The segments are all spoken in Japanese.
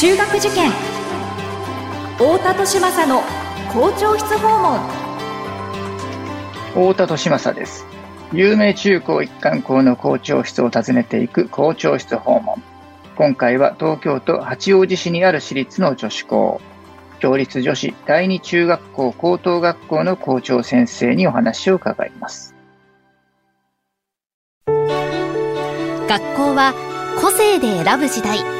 中学受験。太田利政の校長室訪問。太田利政です。有名中高一貫校の校長室を訪ねていく校長室訪問。今回は東京都八王子市にある私立の女子校。共立女子第二中学校高等学校の校長先生にお話を伺います。学校は個性で選ぶ時代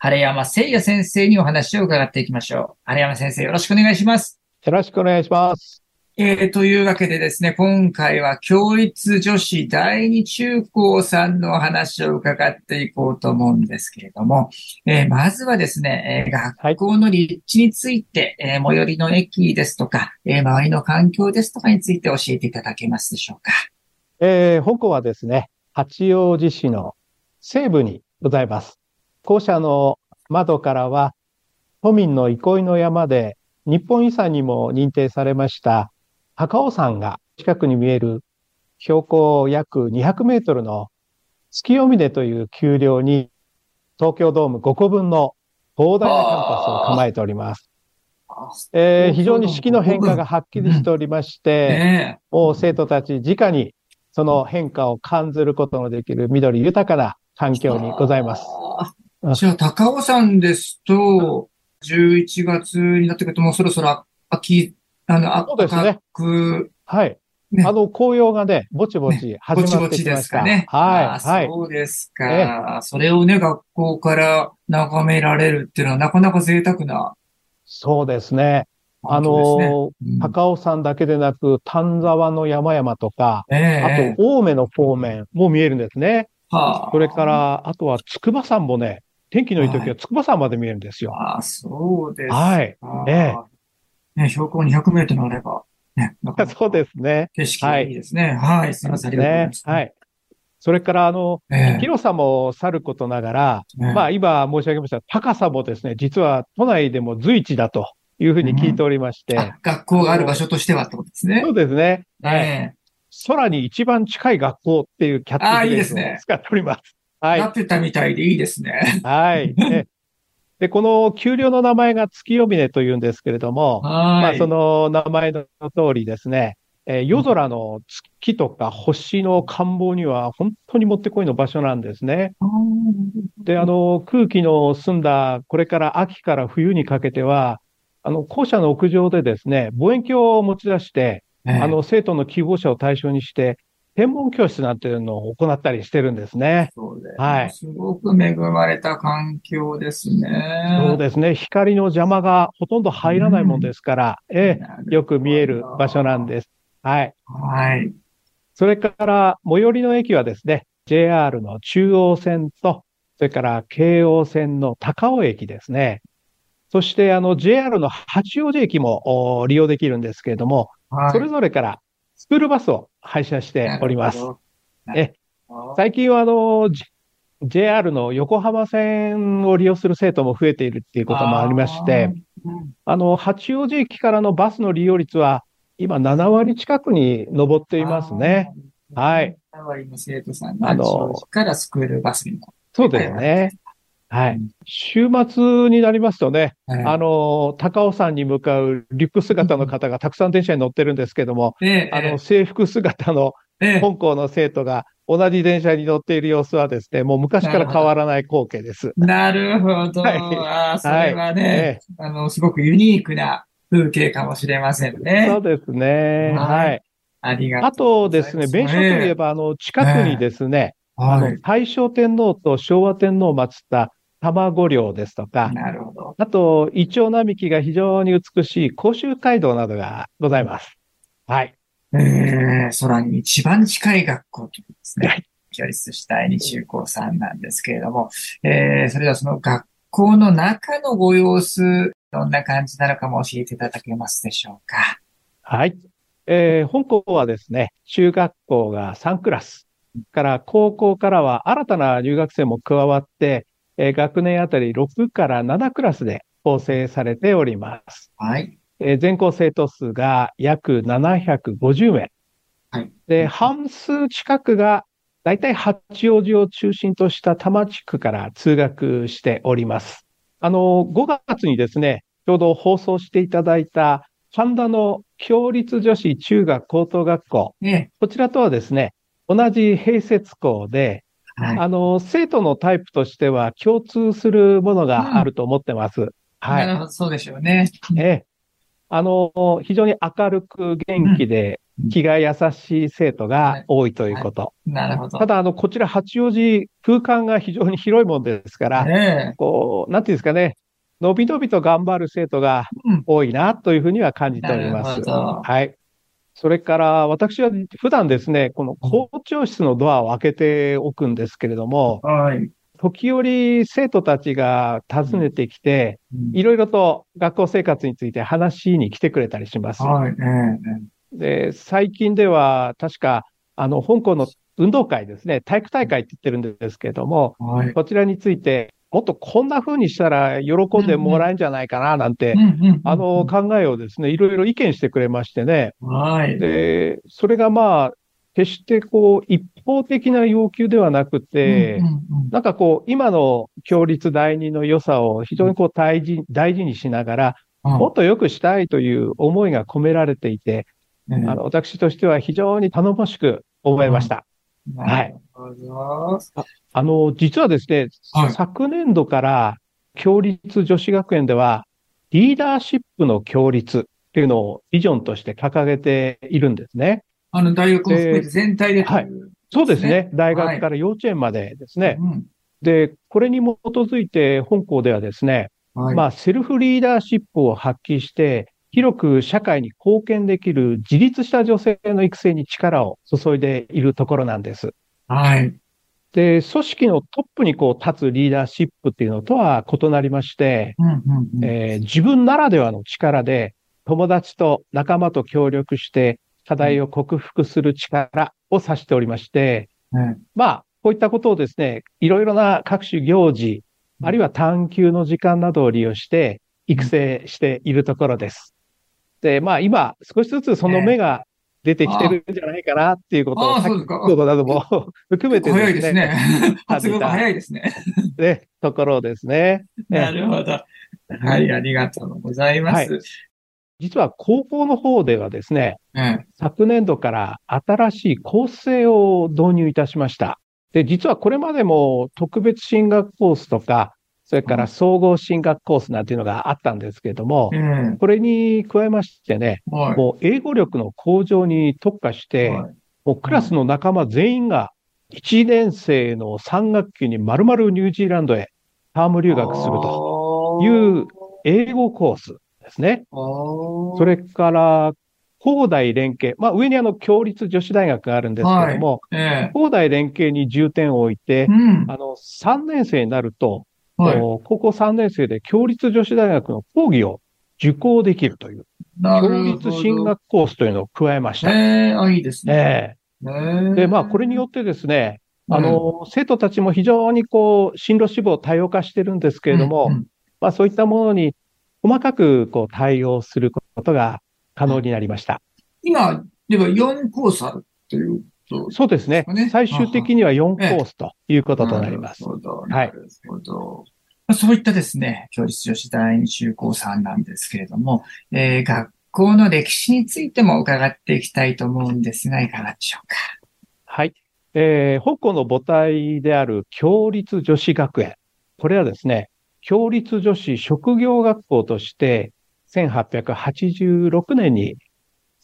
晴山誠也先生にお話を伺っていきましょう。晴山先生、よろしくお願いします。よろしくお願いします。えー、というわけでですね、今回は共立女子第二中高さんのお話を伺っていこうと思うんですけれども、えー、まずはですね、えー、学校の立地について、はい、えー、最寄りの駅ですとか、え周りの環境ですとかについて教えていただけますでしょうか。えー、本校はですね、八王子市の西部にございます。校舎の窓からは、都民の憩いの山で日本遺産にも認定されました高尾山が近くに見える標高約200メートルの月読峰という丘陵に東京ドーム5個分の広大なキャンパスを構えております。えー、非常に四季の変化がはっきりしておりまして、もう生徒たち直にその変化を感じることのできる緑豊かな環境にございます。じゃあ、高尾山ですと、11月になってくるともうそろそろ秋、あの、そうですね。はい。ね、あの、紅葉がね、ぼちぼち始まってきました。ね、ぼちぼちですかね。はい。はい。そうですか。それをね、学校から眺められるっていうのはなかなか贅沢な。そうですね。あの、うん、高尾山だけでなく、丹沢の山々とか、えー、あと、青梅の方面も見えるんですね。はあ、それから、あとは筑波山もね、天気のいい時は筑波山まで見えるんですよ。ああ、そうですはい。ええね、標高200メートルあれば、ね。そうですね。景色がいいですね。はい、はい、すみません、ありがとうございます。はい。それから、あの、えー、広さもさることながら、えー、まあ今申し上げました高さもですね、実は都内でも随一だというふうに聞いておりまして。うん、学校がある場所としてはってことですね。そうですね。はい。空に一番近い学校っていうキャッチフレーズを使っております。はい。なってたみたいでいいですね。はい。で、この丘陵の名前が月夜峰というんですけれども、まあその名前の通りですね、えー、夜空の月とか星の観望には本当にもってこいの場所なんですね。で、あの、空気の澄んだ、これから秋から冬にかけては、あの、校舎の屋上でですね、望遠鏡を持ち出して、えー、あの、生徒の希望者を対象にして、天文教室なんていうのを行ったりしてるんですね。そうです。はい。すごく恵まれた環境ですね。そうですね。光の邪魔がほとんど入らないもんですから、うん、ええ、よく見える場所なんです。はい。はい。それから、最寄りの駅はですね、JR の中央線と、それから京王線の高尾駅ですね。そして、あの、JR の八王子駅も利用できるんですけれども、はい、それぞれからスクールバスを配車しております。え最近はあの、JR の横浜線を利用する生徒も増えているっていうこともありまして、あの、八王子駅からのバスの利用率は今7割近くに上っていますね。はい。7割の生徒さんが八王子からスクールバスにそうですね。はい。週末になりますとね、はい、あの、高尾山に向かうリュック姿の方がたくさん電車に乗ってるんですけども、えあの、制服姿の本校の生徒が同じ電車に乗っている様子はですね、もう昔から変わらない光景です。なるほど。はい、ああ、それはね、はい、あの、すごくユニークな風景かもしれませんね。そうですね。はい。ありがとうあとですね、弁償といえば、あの、近くにですね、あの、大正天皇と昭和天皇を祀った卵漁ですとか、なるほど。あと、イチョウ並木が非常に美しい甲州街道などがございます。はい。えー、空に一番近い学校というですね。はい。教室主体に中高さんなんですけれども、えー、それではその学校の中のご様子、どんな感じなのかも教えていただけますでしょうか？はい。えー、本校はですね、中学校が3クラス、から高校からは新たな留学生も加わって、えー、学年あたり6から7クラスで構成されております。はい。えー、全校生徒数が約750名。はい。で、半数近くが大体八王子を中心とした多摩地区から通学しております。あの、5月にですね、ちょうど放送していただいた神田の共立女子中学高等学校。ね、こちらとはですね、同じ併設校で、はい、あの、生徒のタイプとしては共通するものがあると思ってます。うん、はい。なるほど、そうでしょうね。ええ。あの、非常に明るく元気で、気が優しい生徒が多いということ。はいはい、なるほど。ただ、あの、こちら八王子空間が非常に広いもんですから、ね、こう、なんていうんですかね、のびのびと頑張る生徒が多いなというふうには感じております。はい。それから私は普段ですね、この校長室のドアを開けておくんですけれども、はい。時折生徒たちが訪ねてきて、いろいろと学校生活について話に来てくれたりします。はい。で、最近では確か、あの、香港の運動会ですね、体育大会って言ってるんですけれども、はい、こちらについてもっとこんな風にしたら喜んでもらえるんじゃないかな、なんて、あの考えをですね、いろいろ意見してくれましてね。はい。で、それがまあ、決してこう、一方的な要求ではなくて、なんかこう、今の共立第二の良さを非常にこう大事、大事にしながら、もっと良くしたいという思いが込められていて、あの、私としては非常に頼もしく思いました。はい。あの、実はですね、はい、昨年度から共立女子学園では、リーダーシップの共立っていうのをビジョンとして掲げているんですね。あの、大学も含めて全体で、はい。そうですね。大学から幼稚園までですね。はいうん、で、これに基づいて本校ではですね、はい、まあ、セルフリーダーシップを発揮して、広く社会に貢献できる自立した女性の育成に力を注いでいるところなんです。はい。で、組織のトップにこう立つリーダーシップっていうのとは異なりまして、え自分ならではの力で友達と仲間と協力して課題を克服する力を指しておりまして、うん、まあ、こういったことをですね、いろいろな各種行事、あるいは探求の時間などを利用して育成しているところです。で、まあ今少しずつその目が出てきてるんじゃないかなっていうことを、先ほどなども含めてですね。早いですね。発語が早いですね。ね、ところですね。なるほど。はい、ありがとうございます。はい、実は高校の方ではですね、うん、昨年度から新しい構成を導入いたしました。で、実はこれまでも特別進学コースとか、それから総合進学コースなんていうのがあったんですけれども、うん、これに加えましてね、はい、もう英語力の向上に特化して、はい、もうクラスの仲間全員が1年生の3学期に丸々ニュージーランドへターム留学するという英語コースですね。それから、高大連携。まあ、上にあの、共立女子大学があるんですけども、はい。え高大連携に重点を置いて、うん、あの、3年生になると、はい、高校3年生で共立女子大学の講義を受講できるという、共立進学コースというのを加えました。ええー、あ、いいですね。えー、で、まあ、これによってですね、あの、うん、生徒たちも非常にこう、進路志望多様化してるんですけれども、うんうん、まあ、そういったものに細かくこう対応することが可能になりました。今、では4コースあるというそうですね。最終的には4コースということとなります。なるほど。はい。そういったですね、教室女子第二中高さんなんですけれども、えー、学校の歴史についても伺っていきたいと思うんですが、いかがでしょうか？はい。えー、香港の母体である共立女子学園。これはですね、共立女子職業学校として、1886年に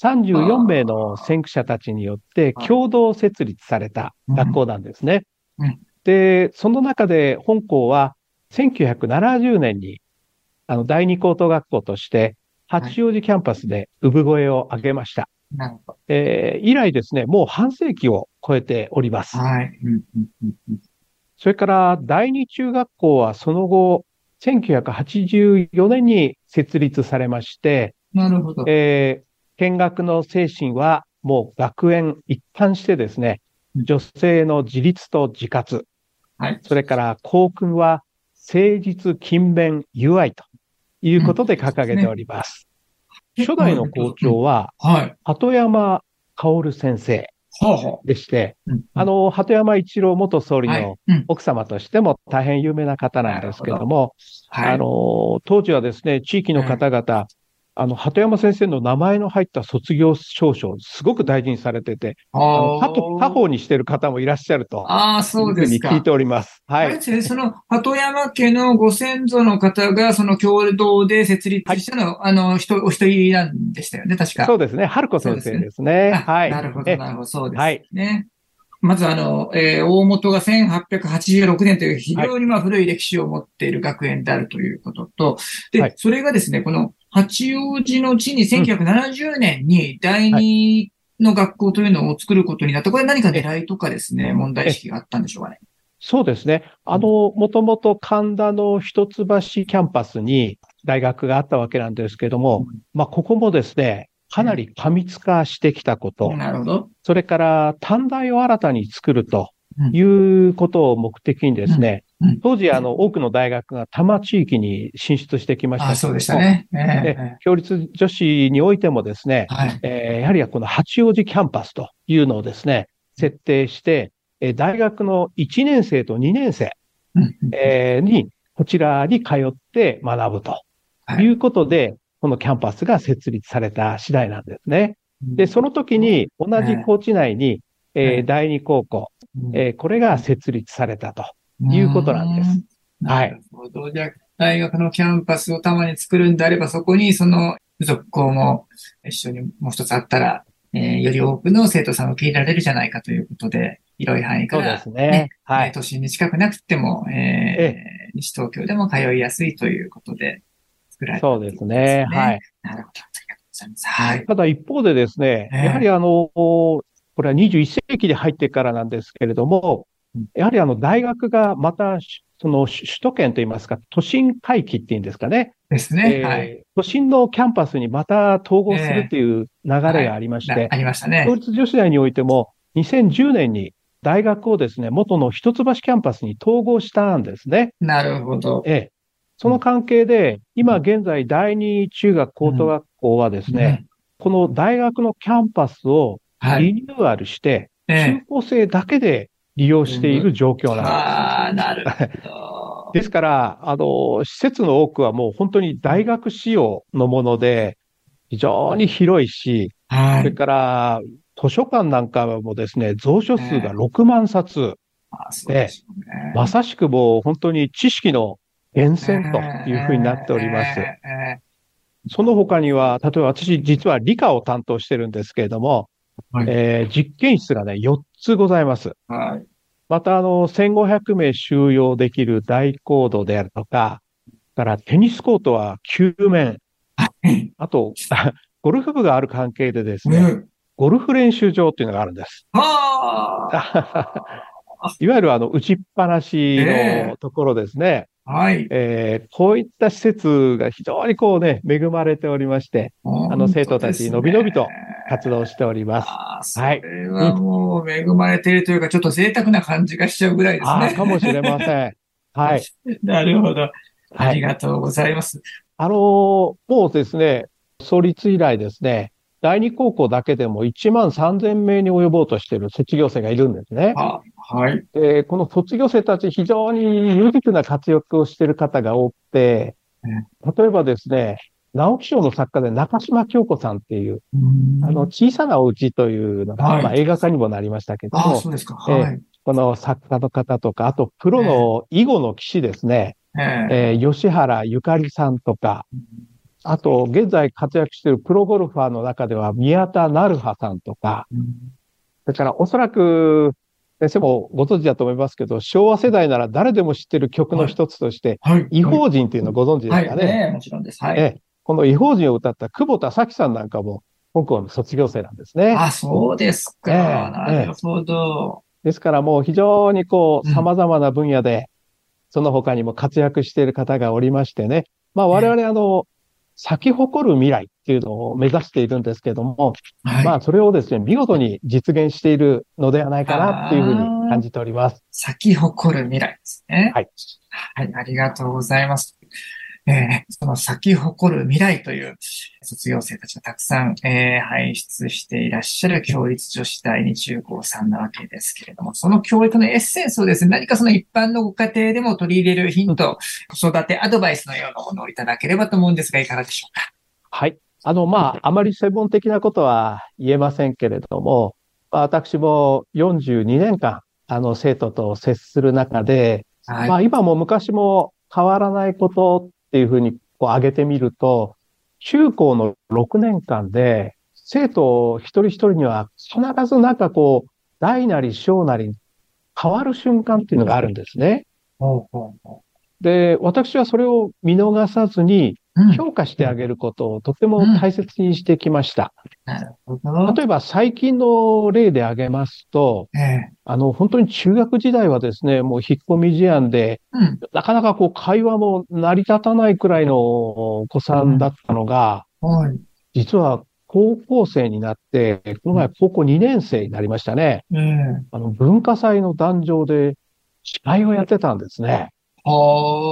34名の先駆者たちによって共同設立された学校なんですね。で、その中で本校は1970年にあの第二高等学校として八王子キャンパスで産声を上げました。えー、以来ですね、もう半世紀を超えております。はい。それから第二中学校はその後、1984年に設立されまして、なるほど。えー見学の精神はもう学園一貫してですね、女性の自立と自活、はい。それから校訓は誠実、勤勉、友愛ということで掲げております。初代の校長は、はい。鳩山薫先生でして、う。うんあ、の、鳩山一郎元総理はいの。うん奥様としても大変有名な方なんですけども、はい。あの、当時はですね、地域の方々、あの、鳩山先生の名前の入った卒業証書をすごく大事にされてて、あの他方にしてる方もいらっしゃると。ああ、そうですか。聞いております。はいあれで。すね、その、鳩山家のご先祖の方が、その共同で設立したの、あの、人、お一人なんでしたよね、確か。そうですね。春子先生ですね。あはい。なるほど、えなるほど、そうですはいね。まずあの、えー大元が1886年という非常にまあ古い歴史を持っている学園であるということと、で、はいそれがですね、この八王子の地に1970年に第二の学校というのを作ることになった。これ何か狙いとかですね、問題意識があったんでしょうかね。そうですね。あの、もともと神田の一橋キャンパスに大学があったわけなんですけども、まあ、ここもですね、かなり過密化してきたこと、なるほど。それから短大を新たに作るということを目的にですね当時あの多くの大学が多摩地域に進出してきましたあ、そうでした。ね。えでえ共立女子においてもですね、はい。えーやはりこの八王子キャンパスというのをですね、設定して、えー大学の1年生と2年生、うんえーに、こちらに通って学ぶとはいいうことで、このキャンパスが設立された次第なんですね。で、その時に同じ校地内に、えー第二高校、えーこれが設立されたと。いうことなんですうん。はい。じゃあ、大学のキャンパスをたまに作るんであれば、そこにその付属校も一緒にもう一つあったら、えーより多くの生徒さんを受け入れられるじゃないかということで、広い範囲から、そうですね。はい。えー都心に近くなくても、えーえ西東京でも通いやすいということで作られたそうですね。はい。なるほど。ありがとうございます。はい。ただ一方でですね、ええやはりあの、これは21世紀で入ってからなんですけれどもうん、やはりあの大学がまた、その首首都圏といいますか、都心回帰っていうんですかね、ですね。えーはい。都心のキャンパスにまた統合するっていう流れがありまして、なありましたね。共立女子大においても、2010年に大学をですね、元の一橋キャンパスに統合したんですね。なるほど。ええ。その関係で、今現在第二中学高等学校はですね、この大学のキャンパスをうん。はい。リニューアルして、ええ中高生だけで利用している状況なんああ、なるほでどす。ですから、あの、施設の多くはもう本当に大学仕様のもので、非常に広いし、はい。それから、図書館なんかもですね、蔵書数が6万冊。でねまさしくもう本当に知識の源泉というふうになっております。その他には、例えば私実は理科を担当してるんですけれども、はいえー実験室がね、4つございます。えはい。また、あの、1500名収容できる大コードであるとか、からテニスコートは9面、はい。あと、ゴルフ部がある関係でですね、うんゴルフ練習場っていうのがあるんです。はあ。いわゆるあの、打ちっぱなしのところですね。はい。えーこういった施設が非常にこうね、恵まれておりまして、あの生徒たちのびのびと活動しております。ああ、それはもう恵まれているというか、ちょっと贅沢な感じがしちゃうぐらいですああ、ね。かもしれません。はい。なるほど。あはい。りがとうございます。あのーもうですね、創立以来ですね、第二高校だけでも1万3000名に及ぼうとしている卒業生がいるんですね。あはい。で、この卒業生たち非常に有力な活躍をしている方が多くて、例えばですね、直木賞の作家で中島京子さんっていう、あの、小さなお家というのが、はいまあ、映画化にもなりましたけども、そうですか。ええはい。この作家の方とか、あと、プロの囲碁の棋士ですね、えええー吉原ゆかりさんとか、あと、現在活躍しているプロゴルファーの中では宮田成葉さんとか、それからおそらく、先生もご存知だと思いますけど、昭和世代なら誰でも知ってる曲の一つとして、はい。異邦人っていうのをご存知ですかね？はい。ねもちろんです。はい。ええこの異邦人を歌った久保田咲さんなんかも、香港の卒業生なんですね。あ、そうですか。ええなるほど。ですからもう非常にこう、うん様々な分野でその他にも活躍している方がおりましてね。まあ我々あの、咲き誇る未来っていうのを目指しているんですけども、はい、まあそれをですね、見事に実現しているのではないかなっていうふうに感じております。咲き誇る未来ですね。はい。はい、ありがとうございます。えー、その咲き誇る未来という卒業生たちがたくさん、えー、輩出していらっしゃる教育女子第二中高さんなわけですけれども、その教育のエッセンスをですね、何かその一般のご家庭でも取り入れるヒント、子育てアドバイスのようなものをいただければと思うんですが、いかがでしょうか？はい。あの、まあ、あまり専門的なことは言えませんけれども、私も42年間、あの、生徒と接する中で、はい、まあ、今も昔も変わらないことっていうふうにこう上げてみると、中高の6年間で、生徒一人一人には必ずなんかこう、大なり小なり変わる瞬間っていうのがあるんですね。で、私はそれを見逃さずに、評価してあげることをとても大切にしてきました。例えば最近の例で挙げますと、あの、本当に中学時代はですね、もう引っ込み思案で、なかなかこう会話も成り立たないくらいのお子さんだったのが、実は高校生になって、この前高校2年生になりましたね。あの文化祭の壇上で司会をやってたんですね。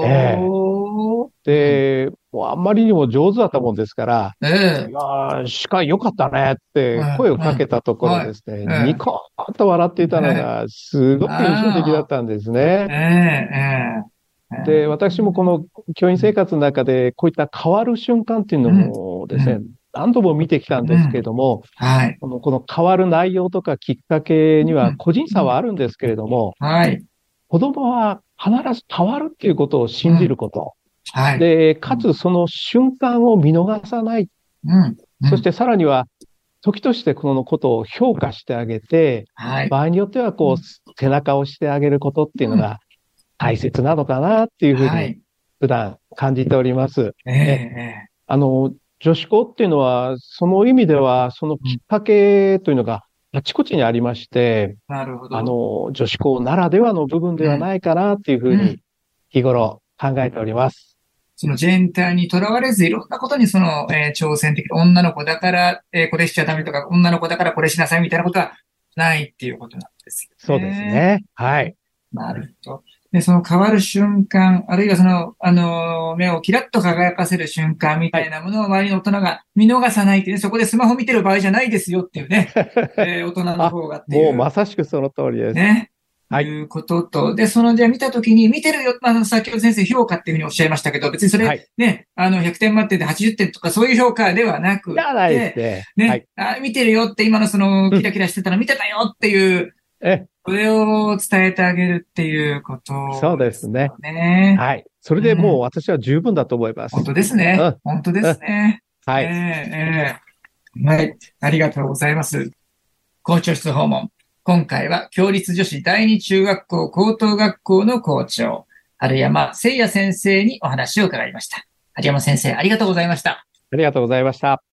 えで、もうあんまりにも上手だったもんですから、ええ、いや司会良かったねって声をかけたところですね、ニコーンと笑っていたのが、すごく印象的だったんですね。で、私もこの教員生活の中で、こういった変わる瞬間っていうのもですね、何度も見てきたんですけれども、はい、このこの変わる内容とかきっかけには個人差はあるんですけれども、はい、子供は必ず変わるっていうことを信じること。うん、はい。で、かつその瞬間を見逃さない。うん。うん、そしてさらには、時としてこのことを評価してあげて、はい、場合によってはこう、背中をしてあげることっていうのが大切なのかなっていうふうに普段感じております。ええあの、女子校っていうのは、その意味では、そのきっかけというのがあちこちにありまして、なるほど。あの、女子校ならではの部分ではないかなっていうふうに、日頃考えております。そのジェンターにとらわれず、いろんなことにその、えー、挑戦的、女の子だから、えー、これしちゃダメとか、女の子だからこれしなさいみたいなことはないっていうことなんですよね。そうですね。はい。なるほど。で、その変わる瞬間、あるいはその、あの、目をキラッと輝かせる瞬間みたいなものを周りの大人が見逃さないっていうね、そこでスマホ見てる場合じゃないですよっていうね、えー、大人の方がっていう。もうまさしくその通りです。ね。はい。いうことと、で、その、じゃあ見たときに、見てるよ、あの、先ほど先生評価っていうふうにおっしゃいましたけど、別にそれ、はい、ね、あの、100点満点で80点とかそういう評価ではなくて、ね。ね、はい、あ、見てるよって、今のその、キラキラしてたの見てたよっていう、えそれを伝えてあげるっていうこと、ね、そうですね。はい。それでもう私は十分だと思います。本当ですね。うん、本当ですね。はい。えー、えー、はい。ありがとうございます。校長室訪問。今回は、共立女子第二中学校高等学校の校長、春山誠也先生にお話を伺いました。春山先生、ありがとうございました。ありがとうございました。